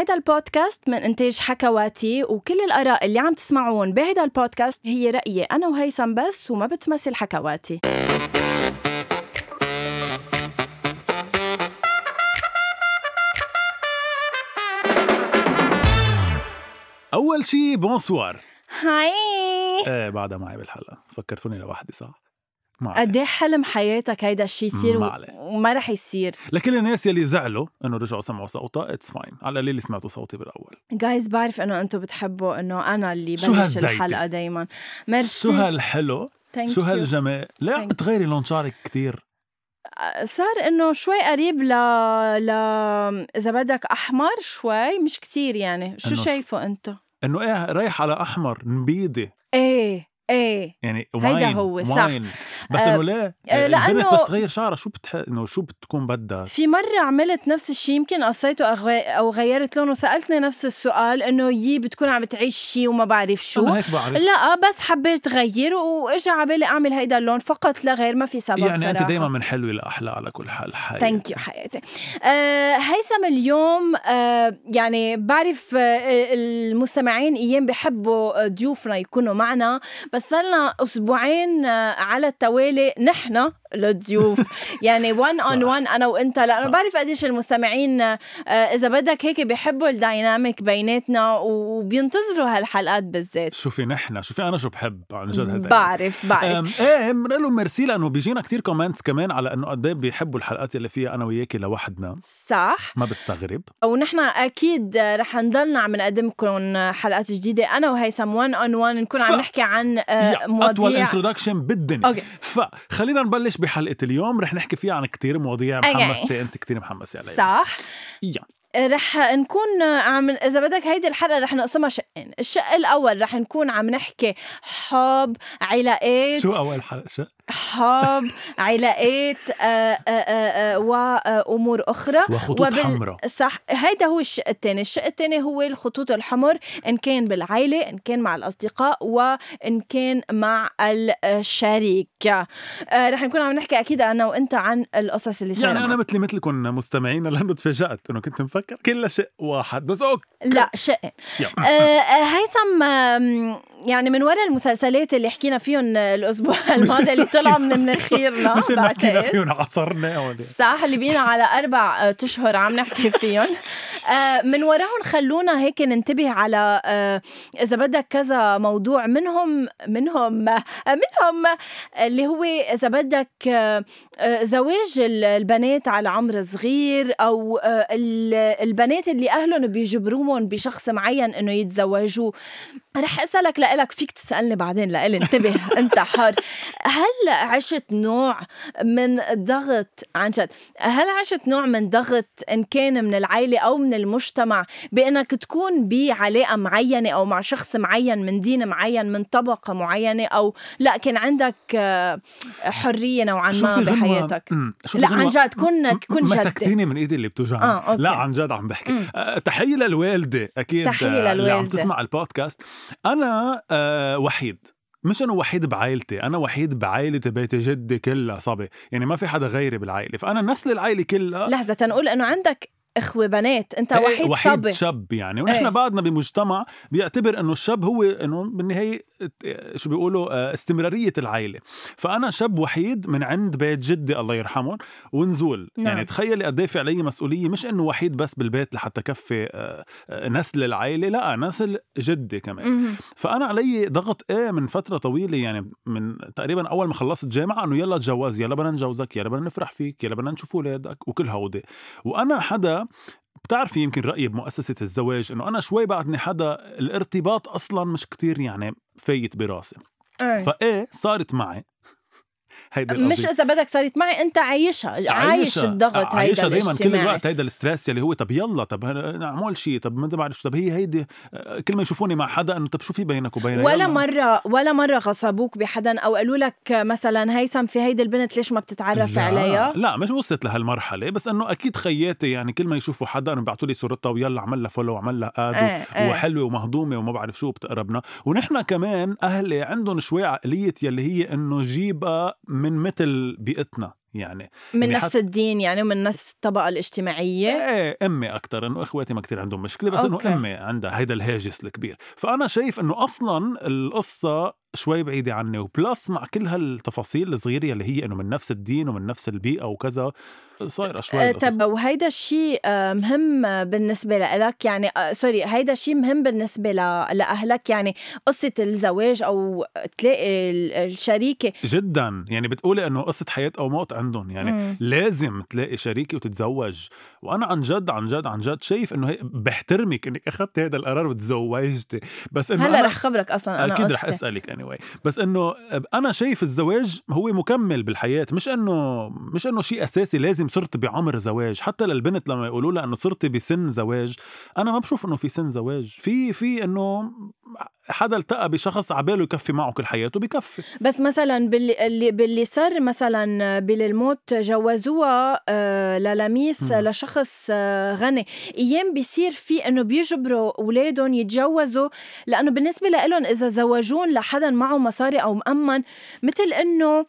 هيدا البودكاست من إنتاج حكواتي وكل الآراء اللي عم تسمعون بهيدا البودكاست هي رأيي أنا وهيثم بس وما بتمثل حكواتي. أول شي bonsoir hi. إيه بعدها معي بالحلقة. فكرتوني لوحدي صح. قد إيه حلم حياتك هيدا الشيء يصير و-. وما رح يصير. لكل الناس يلي زعلوا إنه رجعوا سمعوا صوتها it's fine على القليل سمعتوا صوتي بالأول. جايز بعرف إنه أنتم بتحبوا إنه أنا اللي بلش؟ الحلقة دايما. ميرسي شو هالحلو؟ شو. هالجمال؟ ليه عم بتغيري لون شعرك كتير. صار إنه شوي قريب ل ل إذا بدك أحمر شوي مش كتير يعني. شو شايفه انت إنه إيه رايح على أحمر نبيدي إيه. إيه. يعني هيدا هو، صح. wine بس آه، إنه ليه آه، البنت لأنه- بس تغير شعرها شو بتح... إنه شو بتكون بدها؟ في مرة عملت نفس الشيء يمكن قصيته أو غيرت لونه سألتني نفس السؤال إنه يي بتكون عم بتعيش شيء وما بعرف شو. أنا هيك بعرف. لا بس حبيت غير واجى على بالي أعمل هيدا اللون فقط لا غير ما في سبب يعني صراحة. انت دائما من حلوة لأحلى على كل حال حي ثانك يو حياتي آه هيثم اليوم آه يعني بعرف آه المستمعين أيام بحبوا ضيوفنا يكونوا معنا بس صرنا أسبوعين آه على التوالي. نحن الضيوف يعني 1 on. 1 أنا وأنت. لأنه. بعرف قديش المستمعين آه إذا بدك هيك بيحبوا ال dynamic بيناتنا وبينتظروا هالحلقات بالذات. شوفي نحن شوفي أنا شو بحب عن جد هيدا بعرف بعرف. إيه بنقول له ميرسي لأنه بيجينا كتير comments كمان على إنه قد إيه بيحبوا الحلقات اللي فيها أنا وياكي لوحدنا. صح. ما بستغرب. ونحن أكيد رح نضلنا عم نقدم لكم حلقات جديدة. أنا وهيثم 1 on 1 نكون عم ف- نحكي عن آه، يا، أطول مواضيع. introduction بالدنيا. okay. فخلينا نبلش بحلقه اليوم رح نحكي فيها عن كتير مواضيع okay. محمسة أنت كتير محمسة عليها صح. yeah رح نكون عم إذا بدك هيدي الحلقة رح نقسمها شقين. الشق الأول رح نكون عم نحكي حب علاقات. شو أول حلقة؟ شو حب علاقات آه، آه، آه، وامور أخرى. وخطوط حمراء. صح. هيدا هو الشق الثاني الشق الثاني هو الخطوط الحمر إن كان بالعائلة إن كان مع الأصدقاء وإن كان مع الشريك. رح نكون عم نحكي أكيد أنا وأنت عن القصص اللي صايرة يعني أنا معنا. مثلي مثلكم مستمعين لأنه تفاجأت إنه كنت مفكر كلها شيء واحد بس أوكي. لا شق. هيثم يعني من وراء المسلسلات اللي حكينا فيهم الأسبوع الماضي اللي طلعوا من مناخيرنا مش حكينا بعتقد. فيهم عصرنا ولا صح اللي بينا على أربع آه، أشهر عم نحكي فيهم. آه، من وراهم خلونا هيك ننتبه على آه، إذا بدك كذا موضوع منهم منهم منهم اللي هو إذا بدك زواج ال- البنات على عمر صغير أو ال- البنات اللي أهلهم بيجبروهم بشخص معين إنه يتزوجوا. رح أسألك لإلك فيك تسألني بعدين لإلي. انتبه أنت حر. هل عشت نوع من ضغط؟ عن جد. هل عشت نوع من ضغط إن كان من العائله أو من المجتمع بإنك تكون بعلاقة معينة أو مع شخص معين من دين معين من طبقة معينة أو لا كان عندك آه، حرية نوعا ما بحياتك؟ لا عن جد كن كن جدي. مسكتيني من إيدي اللي بتوجعني. آه، أوكي. لا عن جد عم بحكي. أه تحية للوالدة أكيد تحية آه، اللي عم. تسمع البودكاست. أنا أه وحيد. مش انه وحيد بعائلتي أنا وحيد بعائلة بيت جدي كلها صبي. يعني ما في حدا غيري بالعائله فأنا نسل العائله كلها لحظة تنقول إنه عندك إخوة بنات أنت إيه، وحيد, وحيد صبي شاب يعني ونحن إيه. بعدنا بمجتمع بيعتبر إنه الشاب هو إنه بالنهاية شو بيقولوا آه، استمرارية العائلة فأنا شاب وحيد من عند بيت جدي الله يرحمهم ونزول نعم. يعني تخيلي قد إيه في علي مسؤولية مش إنه وحيد بس بالبيت لحتى كفي آه، آه، نسل العائلة لا نسل جدي كمان مهم. فأنا علي ضغط إيه من فترة طويلة يعني من تقريبا أول ما خلصت جامعة إنه يلا تجوز يلا بدنا نجوزك يلا بدنا نفرح فيك يلا بدنا نشوف أولادك وكل هودي وأنا حدا بتعرفي يمكن رايي بمؤسسه الزواج إنه أنا شوي بعدني حدا الارتباط أصلا مش كتير يعني فايت براسي إيه. فإيه صارت معي هيدي مش القضية. إذا بدك صارت معي أنت عايشها عايش الضغط هيدا دايما كل الوقت هيدا ال stress يلي هو طب يلا طب نعمل شيء طب ما بعرف شو طب هي هيدي آه، كل ما يشوفوني مع حدا إنه طب شو في بينك وبينها ولا يلا. مرة ولا مرة غصبوك بحدا أو قالوا لك مثلا هيثم في هيدي البنت ليش ما بتتعرف لا عليها؟ لا مش وصلت لهالمرحلة بس إنه أكيد خياتي يعني كل ما يشوفوا حدا إنه بيعطوا لي صورتها ويلا عمل لها follow وعمل لها add إيه، إيه. وحلوة ومهضومة وما بعرف شو بتقربنا ونحن كمان أهلي عندهم شوي عقلية يلي هي إنه جيبها من مثل بيئتنا. يعني. من يعني نفس الدين يعني ومن نفس الطبقة الاجتماعية. إيه أمي أكثر إنه إخواتي ما كتير عندهم مشكلة بس. إنه أمي عندها هيدا الهاجس الكبير. فأنا شايف إنه أصلا القصة شوي بعيدة عني و plus مع كل هالتفاصيل الصغيرة اللي هي إنه من نفس الدين ومن نفس البيئة وكذا صايرة شوي آه،. طب وهيدا الشيء آه، مهم بالنسبة لك يعني آه، سوري هيدا الشيء مهم بالنسبة لأهلك؟ يعني قصة الزواج أو تلاقي ال- الشريكة جدا. يعني بتقولي إنه قصة حياة أو موت عندهم. يعني مم. لازم تلاقي شريكه وتتزوج. وأنا عن جد عن جد عن جد شايف إنه هي بحترمك إنك أخذت هذا القرار وتزوجتي. بس إنه هلا رح خبرك أصلا أنا أكيد رح. أسألك اني anyway. بس إنه أنا شايف الزواج هو مكمل بالحياة. مش إنه مش إنه شيء أساسي لازم صرت بعمر زواج. حتى للبنت لما يقولوا لها إنه صرتي بسن زواج أنا ما بشوف إنه في سن زواج. في في إنه حدا التقى بشخص عباله يكفي معه كل حياته بكفي. بس مثلا باللي اللي باللي صار مثلا بالموت جوزوها آه، للميس. لشخص آه، غني أيام بيصير في إنه بيجبروا أولادهم يتجوزوا لأنه بالنسبة لهم إذا زوجون لحدا معه مصاري أو مأمن مثل إنه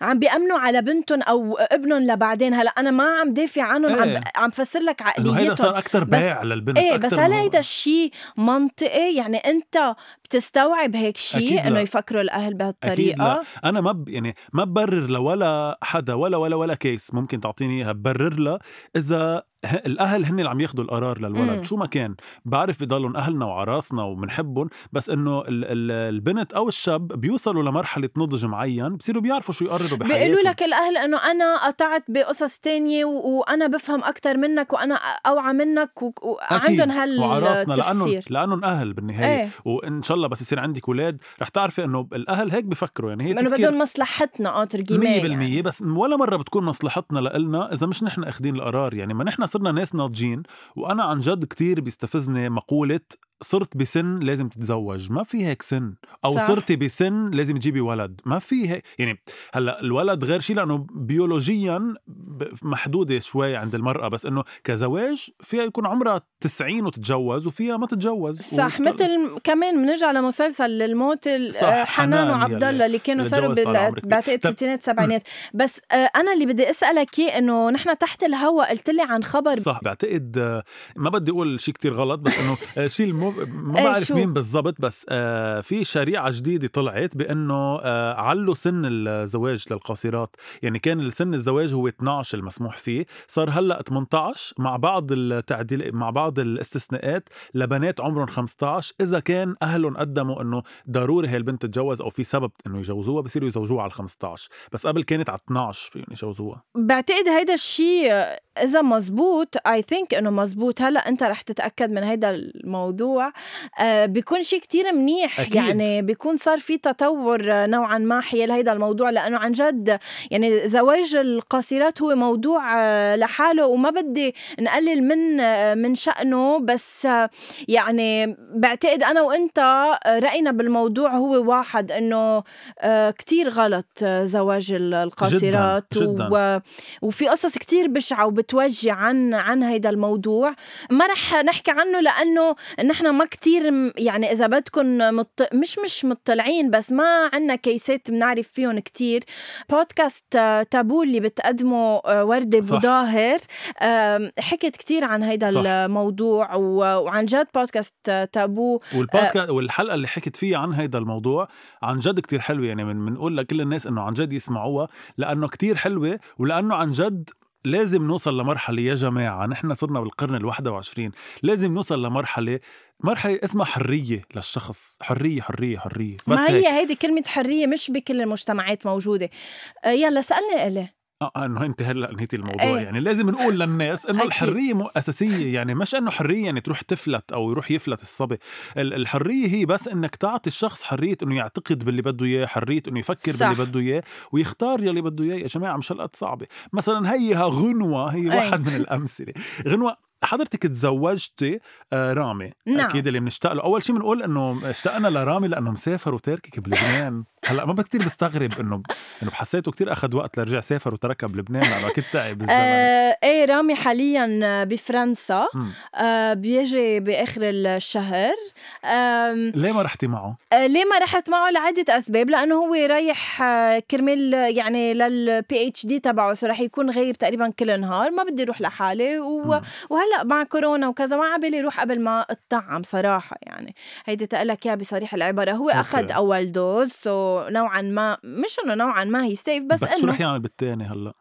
عم بيأمنوا على بنتهم أو ابنهم لبعدين. هلا أنا ما عم دافع عنهم إيه. عم عم فسر لك إنه هيدا عقليتهم. صار أكثر بس- بيع للبنت إيه بس هل هيدا الشيء منطقي. يعني أنت بتستوعب هيك شيء. إنه يفكروا الأهل بهالطريقه لا. أنا ما ب... يعني ما ببرر لولا حدا ولا ولا ولا كيس ممكن تعطيني إياها ببرر لها إذا الأهل هن اللي عم ياخذوا القرار للولد مم. شو ما كان بعرف بضلهم أهلنا وعراسنا وبنحبهم بس إنه ال... ال... البنت أو الشاب بيوصلوا لمرحلة نضج معين بصيروا بيعرفوا شو يقرروا بحياتهم بيقولوا لك الأهل إنه أنا قطعت بقصص تانية. وأنا بفهم أكثر منك وأنا أوعى منك. وعندهم وعراسنا لانهم لأنهم أهل بالنهاية إيه وإن شاء الله بس يصير عندك أولاد رح تعرفي إنه الأهل هيك بفكروا يعني هي إنه بدهم مصلحتنا آه 100% ترجمة يعني. بس ولا مرة بتكون مصلحتنا لإلنا إذا مش نحن اخذين القرار يعني ما نحن صرنا ناس ناضجين وأنا عن جد كتير بيستفزني مقولة صرت بسن لازم تتزوج ما في هيك سن. أو صح. صرتي بسن لازم تجيبي ولد. ما في هيك. يعني هلأ الولد غير شيء لأنه بيولوجيا محدودة شوي عند المرأة. بس إنه كزواج فيها يكون عمرها 90 وتتجوز وفيها ما تتجوز. صح وت- مثل كمان بنرجع لمسلسل للموت آه، حنان حنان وعبد الله اللي كانوا صاروا. بعتقد الستينات سبعينات. بس آه، أنا اللي بدي أسألك إياه إنه نحن تحت الهوا قلت لي عن خبر صح بعتقد آه، ما بدي أقول شيء كتير غلط بس إنه شيء المو... ما إيه، بعرف؟ مين بالضبط بس آه، في شريعة جديدة طلعت بأنه آه، علوا سن الزواج للقاصرات. يعني كان السن الزواج هو 12 المسموح فيه. صار هلأ 18 مع بعض التعديل مع بعض الاستثناءات لبنات عمرهم 15 إذا كان أهلهم قدموا إنه ضروري هي البنت تتجوز أو في سبب إنه يجوزوها بصيروا يزوجوها على 15 بس قبل كانت على 12 فيهم يجوزوها. بعتقد هيدا الشيء إذا مزبوط اي ثينك إنه مزبوط. هلأ أنت رح تتأكد من هيدا الموضوع. آه بيكون شيء كتير منيح أكيد. يعني بيكون صار في تطور آه، نوعا ما حيال هيدا الموضوع لأنه عن جد يعني زواج القاصرات هو موضوع آه، لحاله وما بدي نقلل من من شأنه بس يعني بعتقد أنا وأنت آه، رأينا بالموضوع هو واحد إنه آه، كتير غلط زواج ال- القاصرات جداً. و... وفي قصص كتير بشعة وبتوجع عن عن هيدا الموضوع ما رح نحكي عنه لأنه نحن ما كتير يعني إذا بدكم مط... مش مش مطلعين بس ما عنا كيسات بنعرف فيهم كتير. بودكاست آه، تابو اللي بتقدمه آه، وردة آم، حكت كتير عن هيدا صح. الموضوع و... وعن جد بودكاست آه، تابو. والبودكاست والحلقة اللي حكيت فيها عن هيدا الموضوع عن جد كتير حلوة. يعني من بنقول لكل الناس إنه عن جد يسمعوها لأنه كتير حلوة ولأنه عن جد لازم نوصل لمرحلة يا جماعة نحن صرنا بالقرن الواحد وعشرين لازم نوصل لمرحلة مرحلة اسمها حرية للشخص حرية حرية حرية. بس ما. هي هيدي كلمة حرية مش بكل المجتمعات موجودة. آه، يلا سألني إلي. آه إنه انت هلا انهيتي الموضوع إيه. يعني لازم نقول للناس إنه. الحرية مو أساسية يعني مش إنه حرية يعني تروح تفلت أو يروح يفلت الصبي ال- الحرية هي بس إنك تعطي الشخص حرية إنه يعتقد باللي بده إياه حرية إنه يفكر صح. باللي بده إياه ويختار يلي بده إياه يا جماعة مش هالقد صعبة مثلا هيها غنوة هي أي. واحد من الأمثلة غنوة حضرتك تزوجتي آه رامي نعم. أكيد اللي بنشتاق له أول شيء بنقول إنه اشتقنا لرامي لأنه مسافر وتاركك بلبنان هلأ ما كتير بستغرب انه إنه حسيته كتير أخذ وقت لرجع سافر وتركها بلبنان. لأنه أكيد تعب بالزمن. آه إيه رامي حاليا بفرنسا. آه بيجي بآخر الشهر. آم، ليه ما رحتي معه؟ آه، ليه ما رحت معه؟ لعدة أسباب. لأنه هو رايح آه، كرمال آه، يعني لل PhD تبعه so رح يكون غايب تقريبا كل النهار ما بدي أروح لحالي. و... وهلأ مع كورونا وكذا ما عبالي روح قبل ما أتطعم صراحة يعني. هيدي تقلك إياها بصريح العبارة. هو. أخذ أول dose so نوعا ما مش إنه نوعا ما هي safe بس, بس, شو إنه رح يعمل بالتاني هلأ؟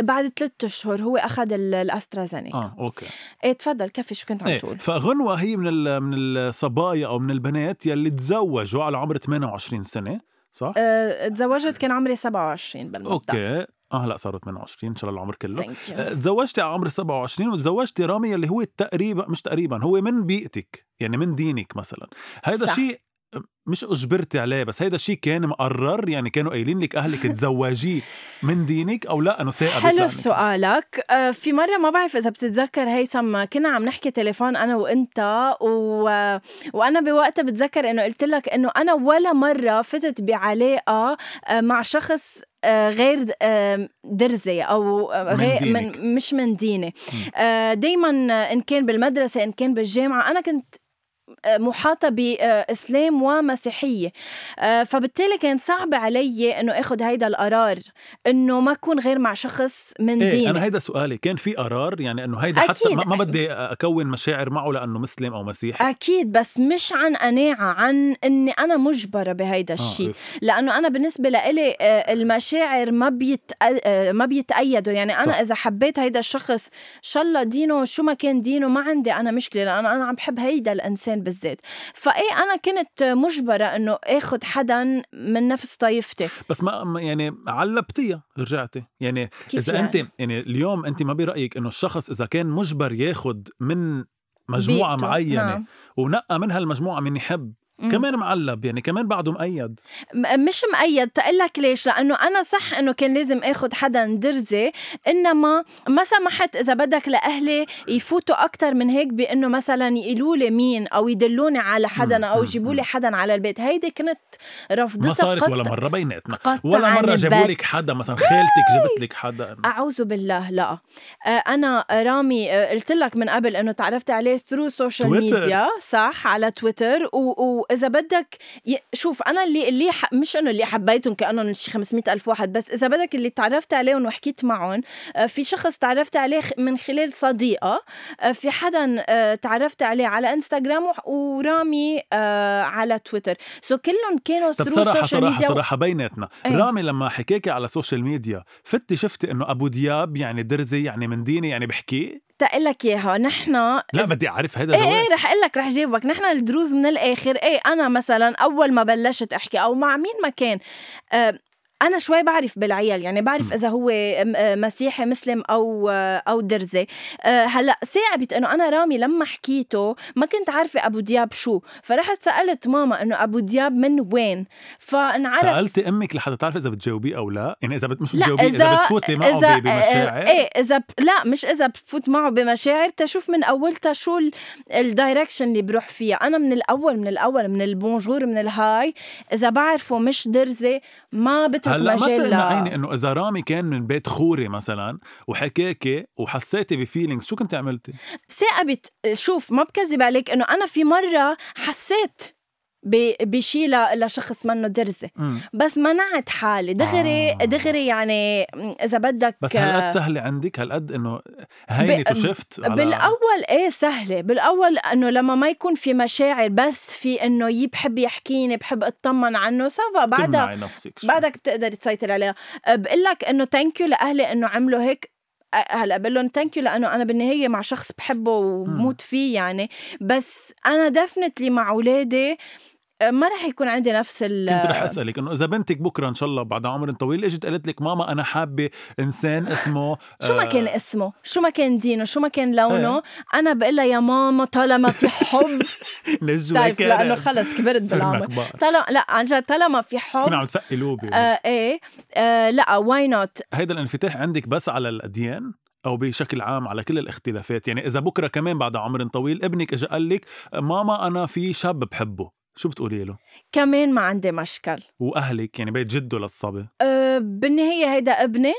بعد ثلاثة أشهر هو أخذ ال- الأسترازينيكا آه أوكي. إيه تفضل كفي شو كنت عم إيه تقول؟ فغنوة هي من من الصبايا أو من البنات يلي تزوجوا على عمر 28 سنة صح؟ أه تزوجت كان عمري 27 بالمبدأ. أوكي. آه هلأ صاروا 28 إن شاء الله العمر كله. thank you آه، تزوجتي على عمر 27 وتزوجتي رامي يلي هو تقريبا مش تقريبا هو من بيئتك يعني من دينك مثلا. صح. شيء مش أجبرتي عليه بس هيدا الشيء كان مقرر يعني كانوا قايلين لك أهلك تزوجيه من دينك أو لا إنه ثاقبت حلو سؤالك آه، في مرة ما بعرف إذا بتتذكر هيثم كنا عم نحكي تليفون أنا وأنت و... وأنا بوقتها بتذكر إنه قلت لك إنه أنا ولا مرة فتت بعلاقة آه، مع شخص آه، غير درزي أو من غير دينك. من مش من ديني. دائما إن كان بالمدرسة إن كان بالجامعة أنا كنت آه، محاطة بإسلام ومسيحية. آه، فبالتالي كان صعب علي إنه أخذ هيدا القرار إنه ما أكون غير مع شخص من إيه ديني. أنا هيدا سؤالي كان في قرار؟ يعني إنه هيدا حتى أكيد. ما ما بدي أكون مشاعر معه لأنه مسلم أو مسيحي؟ أكيد بس مش عن قناعة عن إني أنا مجبرة بهيدا الشيء. آه لأنه أنا بالنسبة لإلي آه، المشاعر ما بيت آه، ما بيتأيدوا. يعني أنا صح. إذا حبيت هيدا الشخص إن شاء الله دينه شو ما كان دينه ما عندي أنا مشكلة لأنه أنا عم بحب هيدا الإنسان. بالذات فإيه أنا كنت مجبرة إنه اخذ حدا من نفس طائفتي بس ما يعني علبتيها رجعتي يعني إذا يعني؟ انت يعني اليوم انت ما برأيك إنه الشخص إذا كان مجبر ياخد من مجموعة بيئته. معينة نعم. ونقى من هالمجموعة من يحب مم. كمان معلب يعني كمان بعده مقيد مش مقيد تقلك ليش لأنه أنا صح إنه كان لازم اخذ حدا درزي إنما ما سمحت إذا بدك لأهلي يفوتوا أكثر من هيك بإنه مثلا يقولوا لي مين أو يدلوني على حدا أو يجيبوا. لي حدا على البيت هيدي كنت رفضتها ما صارت ولا مرة بيناتنا ولا مرة جابوا. لك حدا مثلا خالتك جابت لك حدا أعوذ بالله لا آه، أنا رامي آه، قلت لك من قبل إنه تعرفت عليه through social. media صح على تويتر و- واذا بدك ي- شوف أنا اللي اللي ح... مش إنه اللي حبيتهم كأنهم شي 500 ألف واحد بس إذا بدك اللي تعرفت عليهم وحكيت معهم آه، في شخص تعرفت عليه من خلال صديقة آه، في حدا آه، تعرفت عليه على إنستغرام ورامي على تويتر. so كلهم كانوا طب social صراحة ميديا صراحة بيناتنا. إيه. رامي لما حكاكي على ال social media فتي شفتي إنه أبو دياب يعني درزي يعني من ديني يعني بحكي؟ تقلك إياها نحن لا بدي أعرف هيدا إيه إيه رح أقول لك رح جاوبك نحن الدروز من الآخر. إيه أنا مثلا أول ما بلشت أحكي أو مع مين ما كان آه أنا شوي بعرف بالعيال يعني بعرف م. إذا هو آه، مسيحي مسلم أو آه، أو درزي. آه، هلأ ثاقبت إنه أنا رامي لما حكيته ما كنت عارفة أبو دياب شو. فرحت سألت ماما إنه أبو دياب من وين؟ فانعرف سألتي أمك لحتى تعرفي إذا بتجاوبيه أو لا؟ يعني إذا بت... مش بتجاوبيه إذا, بتفوتي معه إذا- بمشاعر؟ إيه إذا ب... لا مش إذا بفوت معه بمشاعر تشوف من أولتها شو ال- ال direction اللي بروح فيها. أنا من الأول من الأول من ال bonjour من ال hi إذا بعرفه مش درزي ما بترك هلا ما تقنعيني إنه إذا رامي كان من بيت خوري مثلا وحكاكي وحسيتي ب feelings شو كنت عملتي؟ ثاقبت شوف ما بكذب عليك إنه أنا في مرة حسيت بشي لشخص منه درزي مم. بس منعت حالي. دغري آه. دغري يعني إذا بدك بس هالقد سهلة عندك؟ هالقد إنه هينت ب- وشفت على... بالأول إيه سهلة. بالأول إنه لما ما يكون في مشاعر بس في إنه يي بحب يحكيني بحب أطمن عنه ça va بعدها نفسك. بعدك بتقدر تسيطر عليها. أه، بقول لك إنه thank you لأهلي إنه عملوا هيك. أه، هلأ بقول لهم thank you لأنه أنا بالنهاية مع شخص بحبه وبموت فيه يعني. بس أنا definitely مع أولادي أه، ما رح يكون عندي نفس ال كنت رح أسألك إنه إذا بنتك بكرة إن شاء الله بعد عمر طويل إجت قالت لك ماما أنا حابة إنسان اسمه شو ما آه، كان اسمه؟ شو ما كان دينه؟ شو ما كان لونه؟ إيه. أنا بقول لها يا ماما طالما في حب. كانت. لأنه خلص كبرت بالعمر. طالما لا عن جد طالما في حب كنا عم تفقي لوبي. آه إيه آه لا why not هيدا الانفتاح عندك بس على الأديان أو بشكل عام على كل الاختلافات؟ يعني إذا بكرة كمان بعد عمر طويل ابنك اجى قال لك ماما أنا في شاب بحبه. شو بتقولي له؟ كمان ما عندي مشكل. وأهلك؟ يعني بيت جده للصبي؟ أه بالنهاية هيدا ابني.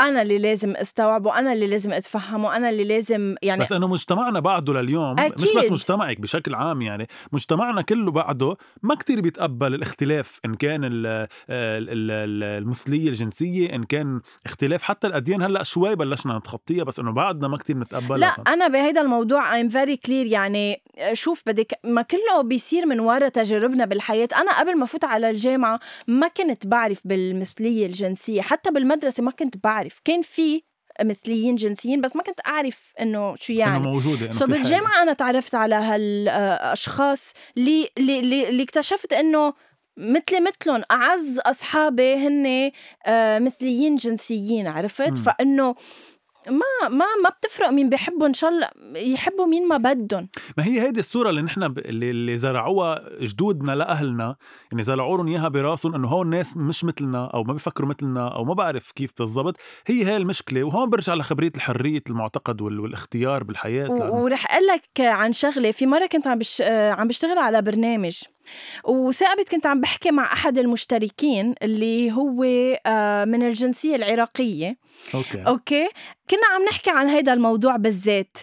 أنا اللي لازم أستوعبه أنا اللي لازم أتفهمه أنا اللي لازم يعني بس إنه مجتمعنا بعده لليوم أكيد. مش بس مجتمعك بشكل عام يعني مجتمعنا كله بعده ما كتير بيتقبل الاختلاف إن كان ال- ال- ال- المثلية الجنسية إن كان اختلاف حتى الأديان هلأ شوي بلشنا نتخطيها بس إنه بعدنا ما كتير نتقبلها لا أنا بهيدا الموضوع I'm very clear يعني شوف بدك ما كله بيصير من ورا تجاربنا بالحياة أنا قبل ما فوت على الجامعة ما كنت بعرف بالمثلية الجنسية حتى بالمدرسة ما كنت بعرف كان في مثليين جنسيين بس ما كنت أعرف إنه شو إنه يعني موجودة إنه so في حالة. بالجامعة أنا تعرفت على هالاشخاص اللي اللي اللي اللي اكتشفت إنه مثلي مثلهم أعز أصحابي هن آه، مثليين جنسيين عرفت. فإنه ما ما ما بتفرق مين بيحبوا إن شاء الله يحبوا مين ما بدهم. ما هي هيدي الصورة اللي نحن ب... اللي, اللي زرعوها جدودنا لأهلنا يعني زرعوا لهم إياها براسهم إنه هون ناس مش مثلنا أو ما بيفكروا مثلنا أو ما بعرف كيف بالضبط. هي هاي المشكلة وهون برجع لخبرية الحرية المعتقد وال... والاختيار بالحياة. و- ورح أقول لك عن شغلة في مرة كنت عم بش... آه، عم بشتغل على برنامج. وثاقبت كنت عم بحكي مع أحد المشتركين اللي هو آه، من الجنسية العراقية. أوكي. أوكي؟ كنا عم نحكي عن هيدا الموضوع بالذات.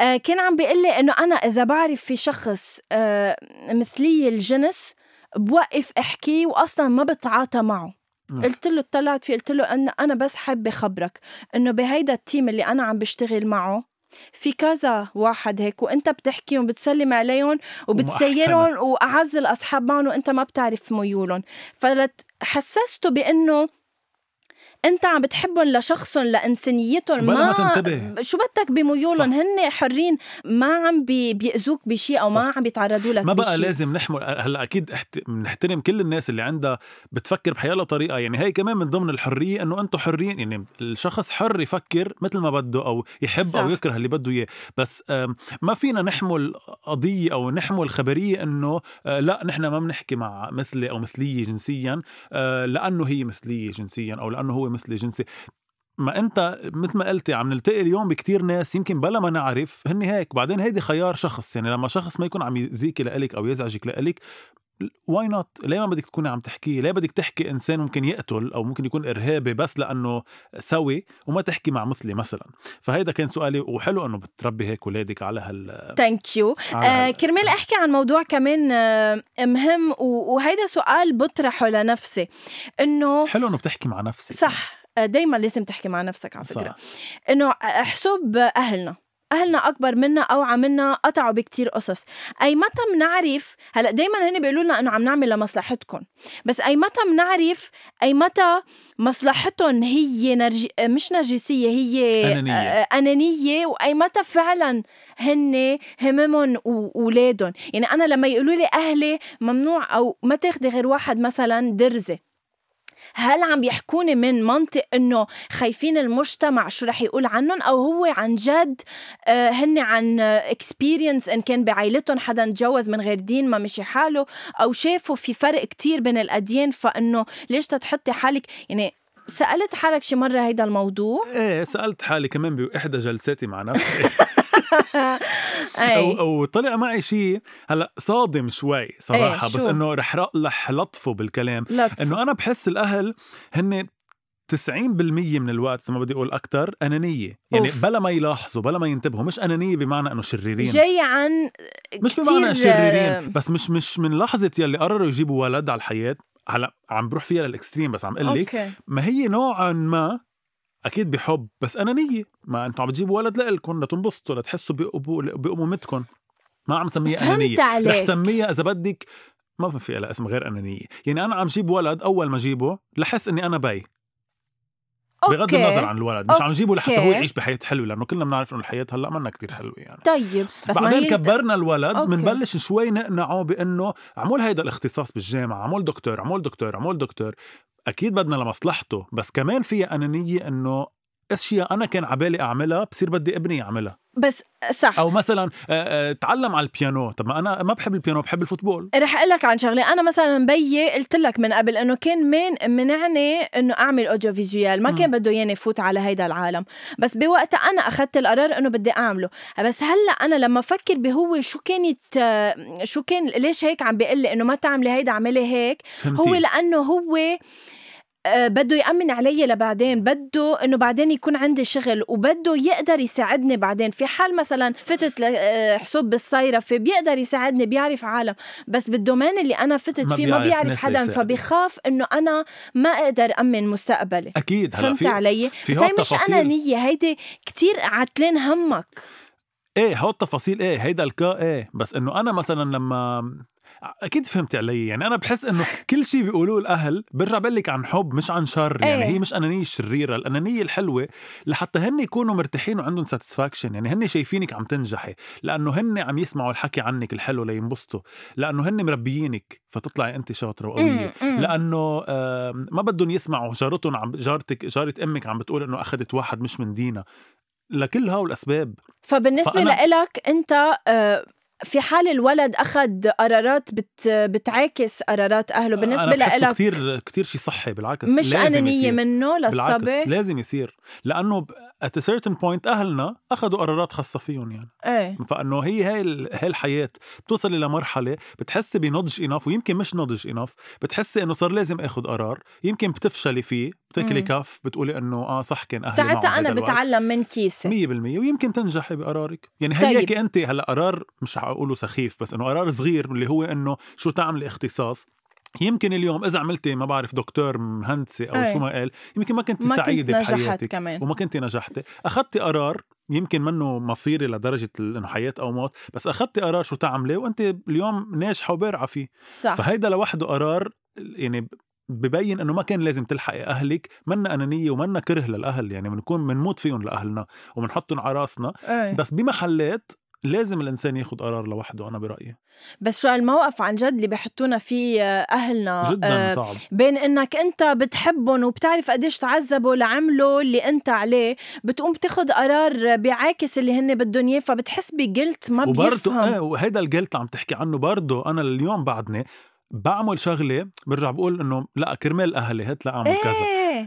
آه كان عم بيقول لي إنه أنا إذا بعرف في شخص آه مثلي الجنس بوقف احكيه واصلا ما بتعاطى معه. قلت له اطلعت فيه قلت له إن أنا بس حابة خبرك إنه بهيدا ال team اللي أنا عم بشتغل معه في كذا واحد هيك وانت بتحكيهم بتسلم عليهم وبتسيرهم وأعز الأصحاب معهم وأنت ما بتعرف ميولهم. فحسسته بأنه انت عم بتحبهم لشخصهم لانسانيتهم بلا ما تنتبه. شو بدك بميولهم هن حرين ما عم بي بيأذوك بشيء أو ما صح. عم بيتعرضوا لك ما بقى بشي. لازم نحمل هلأ أكيد احت... بنحترم كل الناس اللي عندها بتفكر بحيالها طريقة يعني هي كمان من ضمن الحرية إنه أنتم حرين يعني الشخص حر يفكر مثل ما بده أو يحب صح. أو يكره اللي بده إياه بس ما فينا نحمل قضية أو نحمل خبرية إنه آه، لا نحن ما بنحكي مع مثلي أو مثلية جنسيا آه، لأنه هي مثلية جنسيا أو لأنه هو مثلي جنسي. ما انت مثل ما قلتي عم نلتقي اليوم بكتير ناس يمكن بلا ما نعرف هن هيك. بعدين هيدي خيار شخص يعني لما شخص ما يكون عم يزيكي لإلك أو يزعجك لإلك why not ليه ما بدك تكوني عم تحكي؟ ليه بدك تحكي إنسان ممكن يقتل أو ممكن يكون إرهابي بس لأنه سوي وما تحكي مع مثلي مثلا؟ فهيدا كان سؤالي وحلو إنه بتربي هيك اولادك على هال thank you آه كرمال أحكي عن موضوع كمان آه مهم وهيدا سؤال بطرحه لنفسي. إنه حلو إنه بتحكي مع نفسك. صح. دائما لازم تحكي مع نفسك على فكرة. إنه حسب أهلنا. أهلنا أكبر منا اوعى منا قطعوا بكتير قصص. أي متى بنعرف هلأ دائما هن بيقولوا لنا إنه عم نعمل لمصلحتكم. بس أي متى بنعرف أي متى مصلحتهم هي نرج... مش نرجسية هي أنانية. آه، أنانية وأي متى فعلا هن هممهم واولادهم يعني أنا لما يقولوا لي أهلي ممنوع أو ما تاخدي غير واحد مثلا درزة. هل عم بيحكوني من منطق إنه خايفين المجتمع شو رح يقول عنهم أو هو عن جد آه، هن عن اكسبيرينس إن كان بعائلتهم حدا تجوز من غير دين ما مشي حاله أو شافوا في فرق كتير بين الأديان فإنه ليش تحطي حالك يعني سألت حالك شي مرة هيدا الموضوع؟ إيه سألت حالي كمان باحدى جلساتي مع نفسي. أو أو طلع معي شيء هلا صادم شوي صراحة إيه، بس؟ إنه رح رح لطفه بالكلام. لا إنه أنا بحس الأهل هن 90% من الوقت ما بدي أقول أكثر أنانية. يعني أوف. بلا ما يلاحظوا بلا ما ينتبهوا مش أنانية بمعنى إنه شريرين. جاي عن مش بمعنى شريرين بس مش مش من لحظة يلي قرروا يجيبوا ولد على الحياة. هلا عم بروح فيها لل extreme بس عم أقول لك. ما هي نوعا ما أكيد بحب بس انانيه ما أنتم عم تجيبوا ولد لإلكم لتنبسطوا لتحسوا بأبو- بامومتكم ما عم سميها انانيه رح سميها إذا بدك. ما في لها اسم غير انانيه يعني أنا عم جيب ولد أول ما جيبه لحس إني أنا باي بغض أوكي. النظر عن الولد مش عم جيبه لحتى هو أوكي. يعيش بحياة حلوة لأنه كلنا بنعرف إنه الحياة هلأ منا كتير حلوة يعني طيب بس بعدين هي كبرنا الولد أوكي. بنبلش شوي نقنعه بإنه عمول هيدا الاختصاص بالجامعة عمول دكتور عمول دكتور عمول دكتور أكيد بدنا لمصلحته بس كمان فيها أنانية إنه أشياء أنا كان عبالي أعملها بصير بدي ابني يعملها. بس صح. أو مثلا آه، آه، تعلم على البيانو. طب ما أنا ما بحب البيانو بحب ال football. رح أقول لك عن شغلة. أنا مثلا بيي قلت لك من قبل إنه كان مين منعني إنه أعمل audio visual. ما كان بده ياني فوت على هيدا العالم. بس بوقتها أنا أخذت القرار إنه بدي أعمله. بس هلأ أنا لما أفكر بهو شو كانت شو كان ليش هيك عم بيقول لي إنه ما تعملي هيدا اعملي هيك؟ فهمتي. هو لأنه هو آه، بده يأمن علي لبعدين بده إنه بعدين يكون عندي شغل وبده يقدر يساعدني بعدين. في حال مثلا فتت حسوب بالصيرفة بيقدر يساعدني بيعرف عالم بس بالدومين اللي أنا فتت فيه ما بيعرف حدا فبيخاف إنه أنا ما أقدر أمن مستقبلي. أكيد. هلأ فهمت علي؟ بس هي مش انانيه هيدي كتير عتلين همك. إيه هو التفاصيل إيه هيدا الكا إيه. بس إنه أنا مثلا لما أكيد فهمت علي. يعني أنا بحس إنه كل شيء بيقولوه الأهل برجع بقول لك عن حب مش عن شر. يعني أيه. هي مش أنانية شريرة. الأنانية الحلوة لحتى هن يكونوا مرتاحين وعندهم ساتسفاكشن يعني هن شايفينك عم تنجحي لأنه هن عم يسمعوا الحكي عنك الحلو لينبسطوا. لأنه هن مربيينك فتطلعي انت شاطرة وقوية. لأنه ما بدهم يسمعوا جارتهم عم جارتك جارة أمك عم بتقول إنه أخذت واحد مش من دينا. لكل هاو الأسباب. فبالنسبة فأنا... لك أنت آه، في حال الولد أخذ قرارات بت بتعاكس قرارات أهله. بالنسبة لك كثير كثير شيء صحي بالعكس مش أنانية منه للصبي. لازم يصير. لأنه at a certain point أهلنا أخذوا قرارات خاصة فيهم يعني. إيه. فإنه هي هاي هاي الحياة. بتوصلي لمرحله بتحسي بنضج انف ويمكن مش نضج انف بتحسي إنه صار لازم آخذ قرار. يمكن بتفشلي فيه بتاكلي كف بتقولي إنه آه صح كان أهلي ساعتها أنا بتعلم من كيسي 100% ويمكن تنجحي بقرارك. يعني هي طيب. انت هلأ قرار مش حقوله سخيف بس إنه قرار صغير اللي هو إنه شو تعملي اختصاص. يمكن اليوم إذا عملتي ما بعرف دكتور مهندسة أو أي. شو ما قال يمكن ما كنت سعيدة بحياتك كمان. وما كنت نجحتي. أخذتي قرار يمكن منه مصيري لدرجة إنه حياة أو موت بس أخذتي قرار شو تعملي وأنت اليوم ناجحة وبارعة فيه. صح. فهيدا لوحده قرار يعني ببين إنه ما كان لازم تلحقي أهلك منا أنانية ومنا كره للأهل يعني بنكون بنموت فيهم لأهلنا وبنحطهم على رأسنا. بس بمحلات لازم الإنسان ياخذ قرار لوحده أنا برأيي. بس شو الموقف عن جد اللي بحطونا فيه أهلنا جدا آه صعب. بين إنك أنت بتحبهم وبتعرف قديش تعذبوا لعملوا اللي أنت عليه بتقوم بتاخذ قرار بيعاكس اللي هن بدهم اياه فبتحس بجلت ما بيفهم. إيه وهيدا الجلت عم تحكي عنه برضه أنا اليوم بعدني بعمل شغلة برجع بقول إنه لا كرمال أهلي هات لاعمل إيه كذا.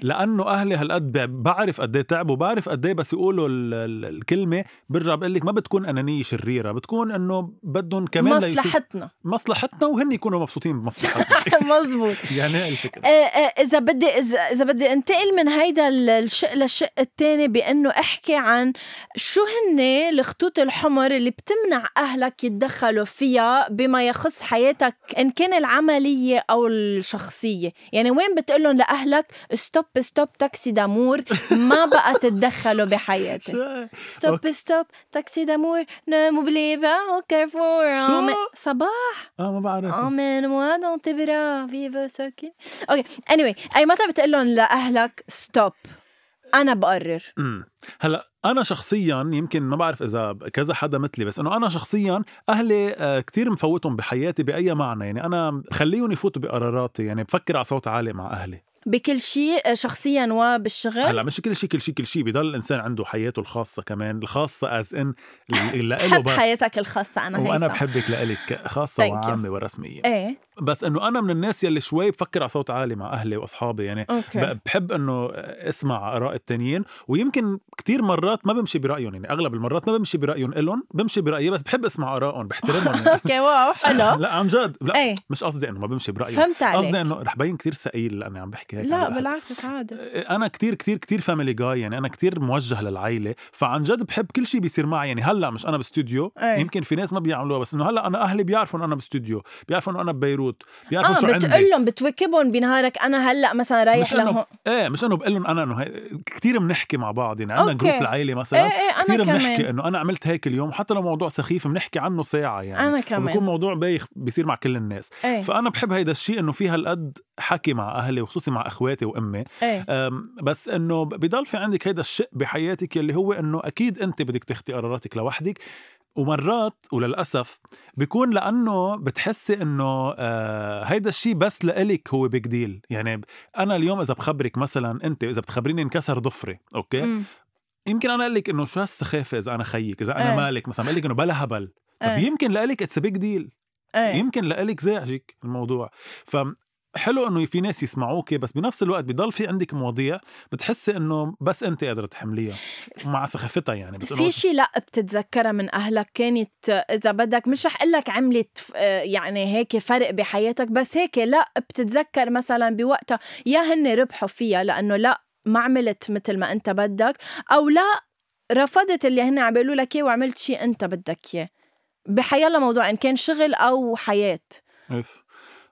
لأنه أهلي هالقد بعرف قد إيه تعبوا بعرف قد إيه بس يقولوا الكلمة برجع بقول لك ما بتكون أنانية شريرة بتكون إنه بدهم كمان مصلحتنا. مصلحتنا وهن يكونوا مبسوطين بمصلحتنا. مزبوط يعني هي الفكرة. آه، آه، إذا بدي إذا بدي أنتقل من هيدا الشق للشق الثاني بأنه أحكي عن شو هن الخطوط الحمر اللي بتمنع أهلك يتدخلوا فيها بما يخص حياتك إن كان العملية أو الشخصية. يعني وين بتقول لهم لاهلك stop stop taxi d'amour ما بقى تتدخلوا بحياتي stop stop taxi d'amour. n'oublie pas carrefour صباح. آه ما بعرف. امين موا دون تبرا فيفا سوكي أوكي. اني واي أي متى بتقول لهم لأهلك ستوب أنا بقرر. امم هلا أنا شخصيا يمكن ما بعرف إذا كذا حدا مثلي بس إنه أنا شخصيا أهلي آه، كتير مفوتهم بحياتي بأي معنى. يعني أنا بخليهم يفوتوا بقراراتي. يعني بفكر على صوت عالي مع أهلي. بكل شيء شخصيا وبالشغل. هلأ مش كل شيء كل شيء كل شيء. بضل الإنسان عنده حياته الخاصة كمان الخاصة از ان لإله بس. حياتك الخاصة أنا وأنا بحبك لإلك خاصة وعامة ورسميه إيه. بس إنه أنا من الناس يلي شوي بفكر على صوت عالي مع أهلي وأصحابي يعني okay. بحب إنه أسمع آراء التانيين ويمكن كتير مرات ما بمشي برأيهم يعني أغلب المرات ما بمشي برأيهم إلهم بمشي برأيي بس بحب أسمع آرائهم بحترمهم يعني. okay wow حلو لا عن جد لا إيه؟ مش قصدي إنه ما بمشي برأيهم فهمت عليك قصدي إنه رح بين كتير ثقيل لأني عم بحكي هيك لا بالعكس عادي أنا كتير كتير كتير family guy يعني أنا كتير موجه للعائله فعن جد بحب كل شيء بيصير معي يعني هلأ مش أنا باستوديو إيه؟ يمكن في ناس ما بيعملوها بس إنه هلأ أنا أهلي بيعرفوا انه أنا باستوديو بيعرفوا انه أنا ببيروت بيعرفوا آه شو بتقول لهم بتوكبهم بنهارك أنا هلأ مثلا رايح لهون إيه مش إنه بقول لهم أنا إنه كثير بنحكي مع بعض يعني عندنا جروب العائله مثلا إيه إيه كثير بنحكي إنه أنا عملت هيك اليوم حتى لو موضوع سخيف بنحكي عنه ساعة يعني. أنا كمان. بيكون موضوع بايخ بيصير مع كل الناس. إيه؟ فأنا بحب هيدا الشيء إنه في هالقد حكي مع أهلي وخصوصي مع إخواتي وأمي. إيه؟ بس إنه بضل في عندك هيدا الشق بحياتك اللي هو إنه أكيد أنت بدك تاخدي قراراتك لوحدك. ومرات وللأسف بيكون لأنه بتحسي إنه آه هيدا الشيء بس لإلك هو big deal يعني أنا اليوم إذا بخبرك مثلا أنت إذا بتخبريني انكسر ضفري okay م. يمكن أنا أقول لك إنه شو هالسخافة إذا أنا خيك إذا أنا إيه. مالك مثلا بقول لك إنه بلا هبل طب إيه. يمكن لإلك it's big deal إيه يمكن لإلك زعجك الموضوع ف حلو إنه في ناس يسمعوك بس بنفس الوقت بضل في عندك مواضيع بتحسي إنه بس أنت قادرة تحمليها مع سخافتها يعني بس في شي لأ بتتذكرها من أهلك؟ كانت إذا بدك مش رح أقول لك عملت آه، يعني هيك فرق بحياتك بس هيك لأ بتتذكر مثلا بوقتها يا هن ربحوا فيها لأنه لأ ما عملت مثل ما أنت بدك أو لأ رفضت اللي هن عم بيقولوا لك إياه وعملت شي أنت بدك إياه. بحيالله موضوع إن كان شغل أو حياة.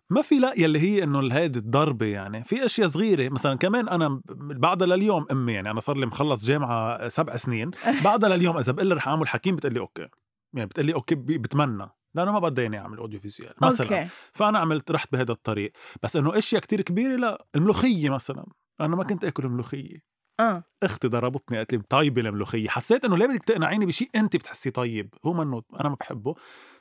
ما في لا يلي هي إنه هيدي الضربة يعني في أشياء صغيرة مثلا كمان أنا بعدها لليوم أمي يعني أنا صار لي مخلص جامعة سبع سنين بعدها لليوم إذا بقول لها رح أعمل حكيم بتقول لي أوكي يعني بتقول لي okay بتمنى لأنه ما بدي إني أعمل audio visuel مثلا okay فأنا عملت رحت بهذا الطريق بس إنه أشياء كتير كبيرة لا الملوخية مثلا أنا ما كنت آكل ملوخيه آه. أختي ضربتني قالت لي طيبة الملوخية حسيت إنه ليه بدك تقنعيني بشيء انت بتحسيه طيب هو منه أنا ما بحبه.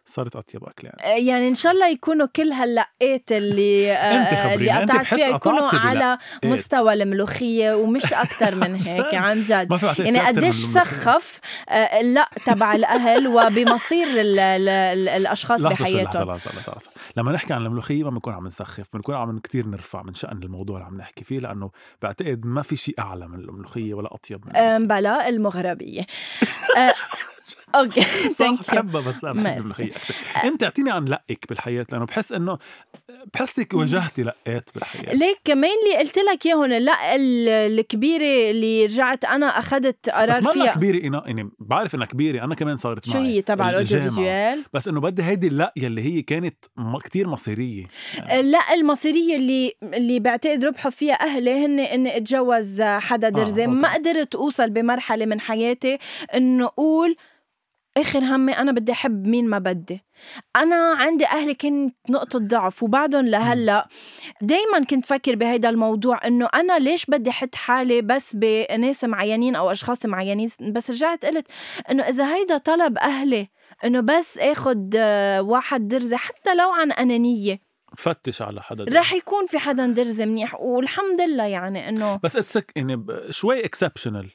صارت أطيب اكل يعني. آه، يعني إن شاء الله يكونوا كل هاللقات اللي آه، اللي قطعت فيها يكونوا. على مستوى الملوخية ومش أكثر من هيك عن جد. يعني قديش. سخف آه، لا تبع الأهل وبمصير ال- ال- ال- الأشخاص لحظة بحياتهم. لحظة لحظة لحظة لما نحكي عن الملوخية ما بنكون عم نسخف بنكون عم كتير نرفع من شأن الموضوع اللي عم نحكي فيه لأنه بعتقد ما في شيء أعلى من الملوخية ولا أطيب من بلا المغربية. آه، okay. thank you بحبها بس لا بحب ميرسي. الملوخية أكثر أنت اعطيني عن لقك بالحياة لأنه بحس إنه بحسك واجهتي لقات بالحياة. ليك كمان اللي قلت لك اياهم لا ال- الكبيرة اللي رجعت أنا أخذت بس قرار ما فيها. كبيرة إنا يعني بعرف إنها كبيرة أنا كمان صارت شو معي هي تبع ال audio. visuel بس إنه بدي هيدي اللقية اللي هي كانت كتير مصيرية. يعني لا المصيرية اللي اللي بعتقد ربحوا فيها أهلي هن إني أتجوز حدا درزي okay. ما قدرت أوصل بمرحلة من حياتي إنه أقول آخر همي أنا بدي أحب مين ما بدي. أنا عندي أهلي كانت نقطة ضعف وبعدهم لهلأ دايما كنت فكر بهيدا الموضوع إنه أنا ليش بدي أحط حالي بس بناس معينين أو أشخاص معينين؟ بس رجعت قلت إنه إذا هيدا طلب أهلي إنه بس آخد آه، واحد درزي حتى لو عن أنانية. فتش على حدا درزي. رح يكون في حدا درزي منيح والحمد لله يعني إنه بس it's يعني شوي exceptional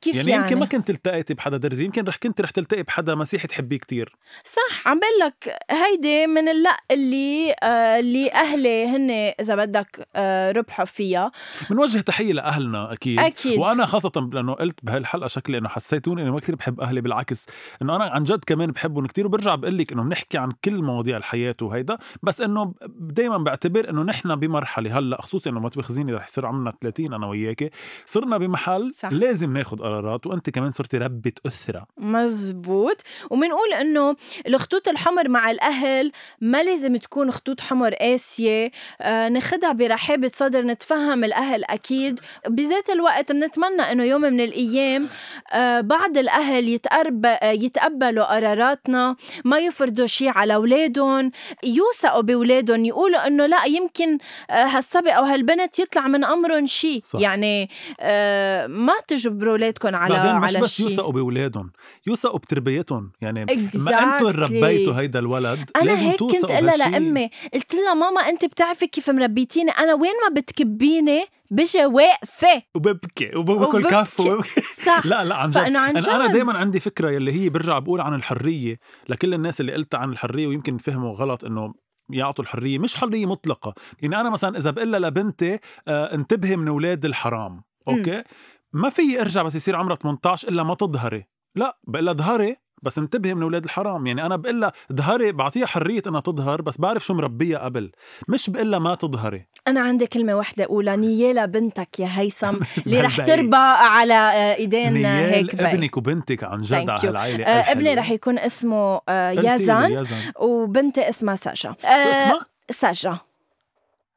كيف يعني, يعني, يمكن ما كنت التقيتي بحدا درزي يمكن رح كنت رح تلتقي بحدا مسيحي تحبيه كتير. صح عم بقول لك هيدي من اللق اللي آه اللي أهلي هن إذا بدك آه ربحوا فيها بنوجه تحية لأهلنا أكيد. أكيد. وأنا خاصة لأنه قلت بهالحلقة شكلي إنه حسيتوني إنه ما كثير بحب أهلي بالعكس إنه أنا عن جد كمان بحبهم كثير وبرجع بقول لك إنه بنحكي عن كل مواضيع الحياة وهيدا بس إنه دائما بعتبر إنه نحن بمرحلة هلأ خصوصا إنه ما تبخزيني رح يصير عمرنا 30 أنا وياكي صرنا بمحل صح. لازم ناخذ قرارات وأنت كمان صرتي ربة اسره مزبوط. وبنقول إنه الخطوط الحمر مع الأهل ما لازم تكون خطوط حمر قاسية. آه ناخدها برحابه صدر نتفهم الأهل أكيد. بذات الوقت بنتمنى إنه يوم من الأيام آه بعض الأهل يتقرب يتقبلوا قراراتنا ما يفرضوا شيء على أولادهم يوثقوا بأولادهم يقولوا إنه لا يمكن آه هالصبي أو هالبنت يطلع من أمرهم شيء. يعني آه ما تجبروا اولادكم على بعدين مش على بس شيء يوثقوا بأولادهم يوثقوا بتربيتهم. يعني ما Exactly. أنتم ربيتوا هيدا الولد أنا لازم هيك كنت قلها. لأمي. قلت لها ماما أنت بتعرفي كيف مربيتيني؟ أنا وين ما بتكبيني بجي واقفة. وببكي وباكل. كف وببكي. صح. لا لا عن جد. أنا, جد. دايما عندي فكرة يلي هي برجع بقول عن الحرية. لكل الناس اللي قلت عن الحرية ويمكن فهموا غلط إنه يعطوا الحرية مش حرية مطلقة. يعني أنا مثلا إذا بقول لها لبنتي آه انتبهي من أولاد الحرام أوكي؟ ما في ارجع بس يصير عمرها 18 إلا ما تظهري. لا بقول ظهري بس انتبهي من أولاد الحرام. يعني أنا بقول ظهري بعطيها حرية إنها تظهر بس بعرف شو مربيها قبل. مش بقول ما تظهري. أنا عندي كلمة واحدة اقولها نيالا بنتك يا هيثم. اللي رح. تربى على آه، إيدين آه، هيك بقى. ابنك وبنتك عن جد على you. هالعائله آه ابني رح يكون اسمه آه يزن يزن وبنتي اسمها ساجا شو آه اسمها؟ ساجا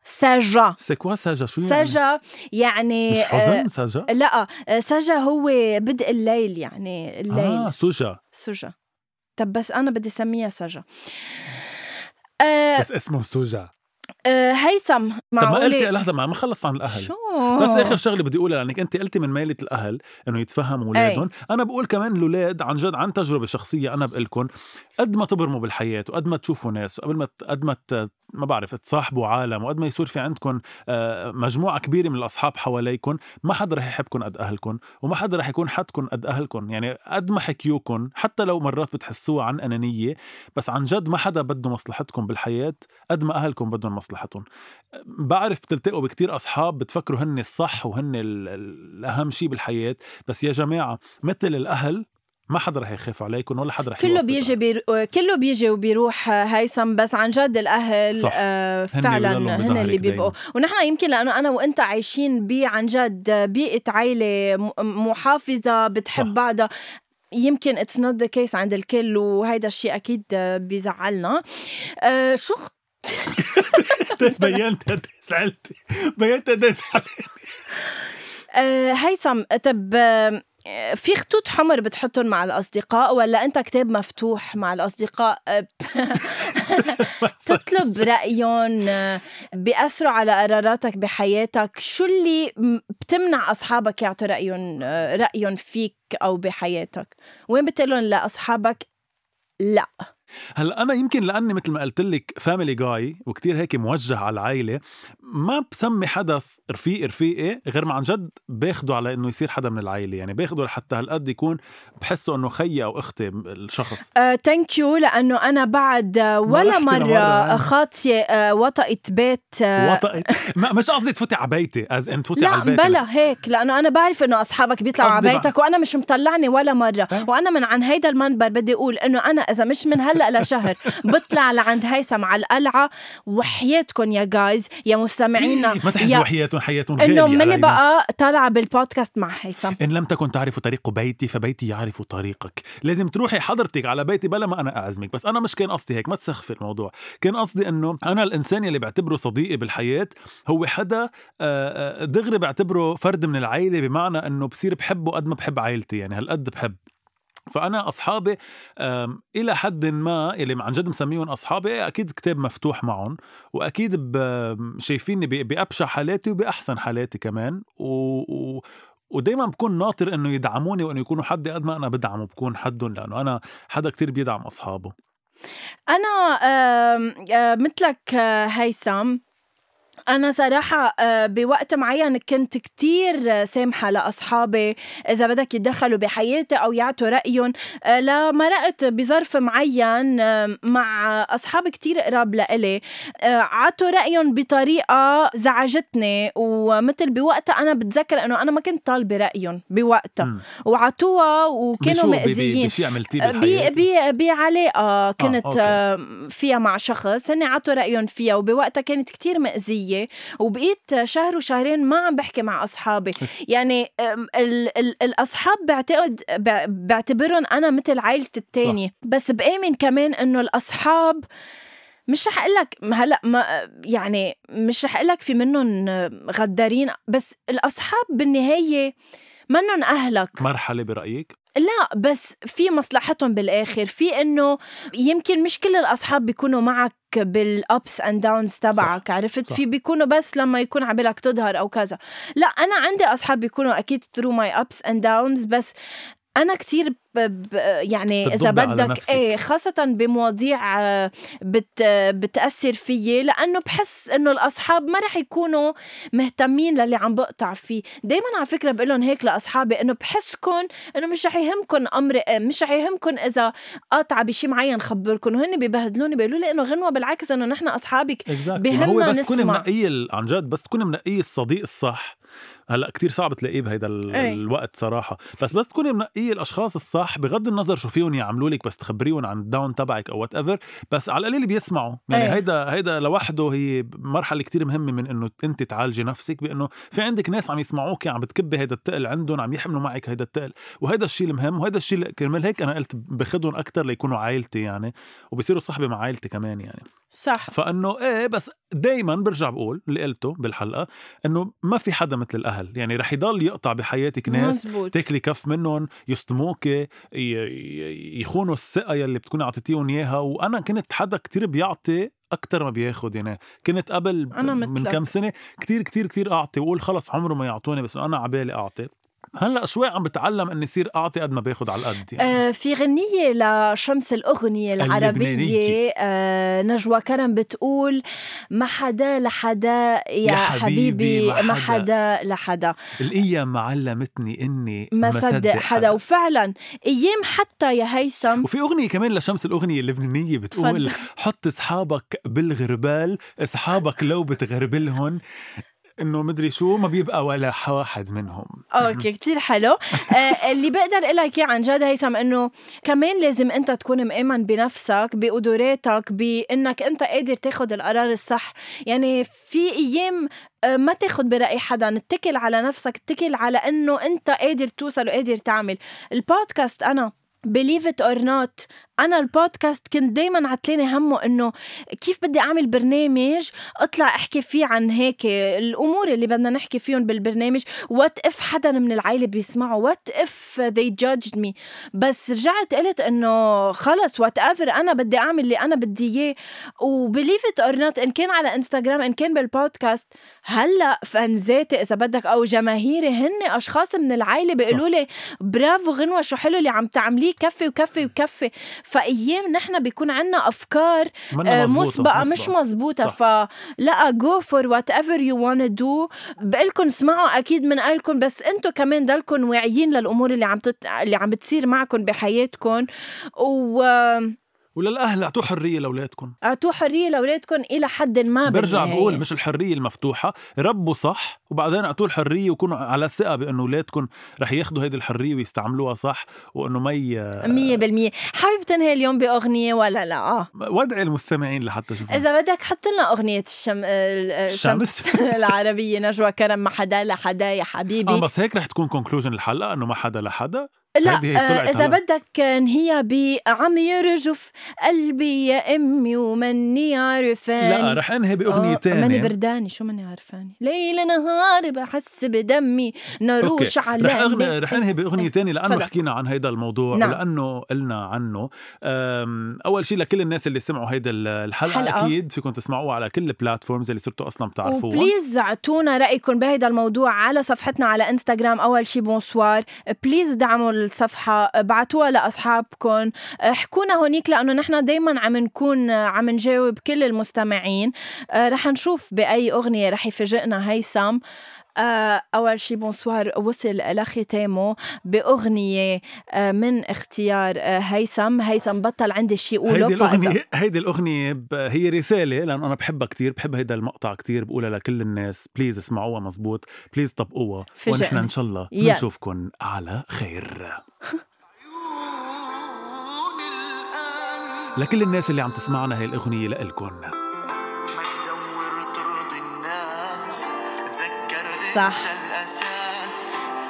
ساجا. سي كوا ساجا؟ شو يعني؟ ساجا يعني مش آه حزن؟ ساجا؟ لا آه، ساجا هو بدء الليل يعني الليل. آه سوجا. سجا طب بس أنا بدي أسميها سجا آه بس اسمه سوجا. آه، هيثم طب ما قلتي معقولة؟ لحظة ما خلص عن الأهل. شو؟ بس آخر شغلة بدي أقولها لأنك أنت قلتي من ميلة الأهل إنه يتفهموا اولادهم أنا بقول كمان الاولاد عن جد عن تجربة شخصية أنا بقول لكم قد ما تبرموا بالحياة وقد ما تشوفوا ناس وقبل ما قد ما ما بعرف تصاحبوا عالم وقد ما يصير في عندكم آه، مجموعة كبيرة من الأصحاب حواليكم ما حدا رح يحبكم قد اهلكم وما حدا رح يكون حدكم قد اهلكم يعني قد ما حكيوكم حتى لو مرات بتحسوها عن أنانية بس عن جد ما حدا بده مصلحتكم بالحياة قد ما اهلكم بدهم مصلحتهم بعرف بتلتقوا بكتير أصحاب بتفكروا هن الصح وهن ال- ال- الأهم شيء بالحياة بس يا جماعة مثل الأهل ما حدا رح يخاف عليكم ولا حدا رح كله بيجي. بير... كله بيجي وبيروح هيثم بس عن جد الأهل صح. آه هن فعلا هن بظهرك اللي بيبقوا. ونحن يمكن لأنه أنا وأنت عايشين ب عن جد بيئة عائله م- محافظة بتحب صح. بعضها يمكن it's not the case عند الكل وهيدا الشيء أكيد بيزعلنا آه شو بينت قد زعلتي بينت قد آه هيثم طب آه، في خطوط حمر بتحطهم مع الأصدقاء ولا أنت كتاب مفتوح مع الأصدقاء؟ تطلب رأيهم آه، بيأثروا على قراراتك بحياتك. شو اللي بتمنع أصحابك يعطوا رأيهم آه، رأيهم فيك أو بحياتك؟ وين بتقلهم لأصحابك لا؟ هلأ أنا يمكن لأني مثل ما قلت لك فاميلي جاي وكتير هيك موجه على العائلة ما بسمي حدا س- رفيق رفيقي غير ما عن جد باخده على إنه يصير حدا من العائلة. يعني باخده لحتى هالقد يكون بحسه إنه خيي أو أختي الشخص. thank you لأنه أنا بعد آه، ولا يعني. خاطية آه، وطئت بيت آه، وطئت مش قصدي تفوتي على بيتي as in تفوتي لا على البيت. بلا هيك لأنه أنا بعرف إنه أصحابك بيطلعوا على بيتك وأنا مش مطلعني ولا مرة. وأنا من عن هيدا المنبر بدي أقول إنه أنا إذا مش من هلا لشهر بطلع لعند هيثم على القلعة. وحياتكم يا guys يا مستمعينا ما تحجوا يا حياتهم حياتهم إنه مني. بقى طالعه بالبودكاست مع هيثم. إن لم تكن تعرف طريق بيتي فبيتي يعرف طريقك. لازم تروحي حضرتك على بيتي بلا ما أنا أعزمك. بس أنا مش كان قصدي هيك ما تسخفي الموضوع. كان قصدي أنه أنا الإنسان يلي بعتبره صديقي بالحياة هو حدا آه، آه، دغري بعتبره فرد من العائلة بمعنى أنه بصير بحبه قد ما بحب عائلتي يعني هالقد بحب. فأنا أصحابي إلى حد ما اللي عن جد مسميهم أصحابي أكيد كتاب مفتوح معهم وأكيد شايفيني بأبشع حالاتي وبأحسن حالاتي كمان و... و... ودايما بكون ناطر إنه يدعموني وإنه يكونوا حدي قد ما أنا بدعم وبكون حدهم لأنه أنا حدا كتير بيدعم أصحابه. أنا آه، مثلك آه، هيثم. أنا صراحة آه، بوقت معين كنت كتير سامحة لأصحابي إذا بدك يتدخلوا بحياتي أو يعطوا رأيهم. آه، لمرقت بظرف معين آه، مع أصحاب كتير قراب لإلي. عطوا رأيهم بطريقة زعجتني ومثل بوقتها أنا بتذكر إنه أنا ما كنت طالبة رأيهم بوقتها. وعطوها وكانوا مأذيين. بشي عملتيه ب بالحياة ب بعلاقة كنت أوكي. آه فيها مع شخص هن عطوا رأيهم فيها وبوقتها كانت كتير مأذية. وبقيت شهر وشهرين ما عم بحكي مع أصحابي. يعني ال ال الأصحاب بعتقد بع- بعتبرهم أنا مثل عائلتي التانية. بس بآمن كمان إنه الأصحاب مش رح أقول لك هلأ ما يعني مش رح أقول لك في منهم غدارين بس الأصحاب بالنهاية منهم أهلك. مرحلة برأيك؟ لا بس في مصلحتهم بالآخر. في إنه يمكن مش كل الأصحاب بيكونوا معك بال ups and downs تبعك عرفت؟ صح. في بيكونوا بس لما يكون عبالك تظهر أو كذا. لا أنا عندي أصحاب بيكونوا أكيد through my ups and downs بس أنا ب يعني إذا بدك. إيه خاصة بمواضيع آه، بت بتأثر فيي لأنه بحس إنه الأصحاب ما رح يكونوا مهتمين للي عم بقطع فيه دايما على فكرة بقول لهم هيك لأصحابي إنه بحسكم إنه مش رح يهمكم أمر مش رح يهمكم إذا قاطعه بشي معين خبركم وهن ببهدلوني بيقولوا لي إنه غنوة بالعكس إنه نحن أصحابك هو بهمنا بس تكوني. منقيه عن جد بس تكوني منقيه الصديق الصح هلأ كتير صعب تلاقيه بهيدا إيه. الوقت صراحة بس بس تكوني منقيه الأشخاص الصح بغض النظر شو فيهم يعملوا لك بس تخبريهم عن ال down تبعك أو whatever بس على القليل بيسمعوا. يعني إيه. هيدا هيدا لوحده هي مرحلة كتير مهمة من إنه أنت تعالجي نفسك بإنه في عندك ناس عم يسمعوك عم بتكبي هيدا التقل عندهم عم يحملوا معك هيدا التقل. وهيدا الشيء المهم وهيدا الشيء كرمال هيك أنا قلت باخذهم أكثر ليكونوا عائلتي يعني وبصيروا صحبه مع عائلتي كمان يعني. صح. فإنه إيه بس دائما برجع بقول اللي قلته بالحلقة إنه ما في حدا مثل الأهل. يعني رح يضل يقطع بحياتك ناس مزبوط. تاكلي كف منهم يصدموك ي- ي- يخونوا الثقة يلي بتكوني اعطيتيهم إياها وأنا كنت حدا كتير بيعطي أكتر ما بياخد يعني كنت قبل أنا من. كم سنة كتير كتير كتير أعطي وأقول خلص عمره ما يعطوني بس أنا عبالي أعطي هلا شوي عم بتعلم إني صير أعطي قد ما باخد على القد يعني. آه، في غنية لشمس العربية اللبنانية. آه، نجوى كرم بتقول ما حدا لحدا يا, يا حبيبي، حبيبي ما حدا. لحدا. الأيام علمتني إني ما صدق حدا. وفعلا أيام حتى يا هيثم وفي أغنية كمان لشمس الأغنية اللبنانية بتقول تفضل. حط أصحابك بالغربال أصحابك لو بتغربلهم إنه مدري شو ما بيبقى ولا واحد منهم. أوكي كتير حلو. آه اللي بقدر أقول لك إياه عن جد هيثم إنه كمان لازم أنت تكون مآمن بنفسك بقدراتك بإنك أنت قادر تاخد القرار الصح. يعني في أيام آه، ما تاخد برأي حدا اتكل على نفسك اتكل على إنه أنت قادر توصل وقادر تعمل. البودكاست أنا believe it or not أنا البودكاست كنت دايما عتلاني همه إنه كيف بدي أعمل برنامج أطلع أحكي فيه عن هيك الأمور اللي بدنا نحكي فيهم بالبرنامج. what if حدا من العائلة بيسمعوا what if they judged me بس رجعت قلت إنه خلص whatever أنا بدي أعمل اللي أنا بدي إياه. و believe it or not إن كان على انستغرام إن كان بالبودكاست هلأ fans اتي إذا بدك أو جماهيري هن أشخاص من العائلة بيقولوا لي برافو غنوة شو حلو اللي عم تعمليه كفي وكفي وكفي. فأيام نحن بيكون عنا أفكار آه، مزبوطة، مسبقة مش مزبوطة. فلا go for whatever you wanna do بقلكن اسمعوا أكيد من قلكن بس انتو كمان ضلكن واعيين للأمور اللي عم تت... اللي عم بتصير معكم بحياتكم. واعطوا وللاهل اعطوا حرية لاولادكم حرية لاولادكم إلى حد ما برجع بالنهاية. بقول مش الحرية المفتوحة ربوا صح وبعدين اعطوا الحرية وكونوا على ثقة بانه اولادكم رح ياخذوا هيدي الحرية ويستعملوها صح وأنه ما ي... مية بالمية حابب تنهي اليوم بأغنية ولا لا آه. ودعي المستمعين لحتى شوفوا إذا بدك حط لنا أغنية الشم... الشمس الشمس. العربية نجوى كرم ما حدا لحدا يا حبيبي آه بس هيك رح تكون conclusion الحلقة إنه ما حدا لحدا لا هي آه، هلا. بدك نهيها بعم يرجف قلبي يا أمي ومني عرفان لا رح أنهي بأغنية ماني تانية برداني شو ماني عرفاني ليل نهار بحس بدمي نروش على رح أغني رح أنهي بأغنية تانية لأنه تفضل. حكينا عن هيدا الموضوع نعم. ولأنه قلنا عنه أول شيء لكل الناس اللي سمعوا هيدا الحلقة حلقة. أكيد فيكم تسمعوها على كل ال platforms اللي صرتوا أصلا بتعرفوها و please اعطونا رايكم بهيدا الموضوع على صفحتنا على إنستغرام أول شي بونسوار please دعموا الصفحة ابعتوها لاصحابكم احكونا هونيك لأنه نحن دائما عم نكون عم نجاوب كل المستمعين. آه، رح نشوف بأي أغنية رح يفاجئنا هيثم. آه، أول شي بونسوار وصل لختامه بأغنية آه، من اختيار آه، هيثم هيثم بطل عندي شي يقوله هيدي الأغنية هيدي الأغنية ب- هي رسالة لأنه أنا بحبها كتير بحب هيدا المقطع كتير بقولها لكل الناس please اسمعوها مزبوط please طبقوها. ونحن إن شاء الله. بنشوفكم على خير لكل الناس اللي عم تسمعنا هاي الأغنية لإلكن صح.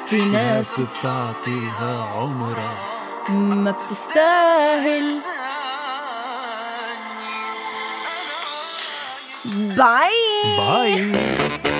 في ناس بتعطيها عمرها ما بتستاهل. باي باي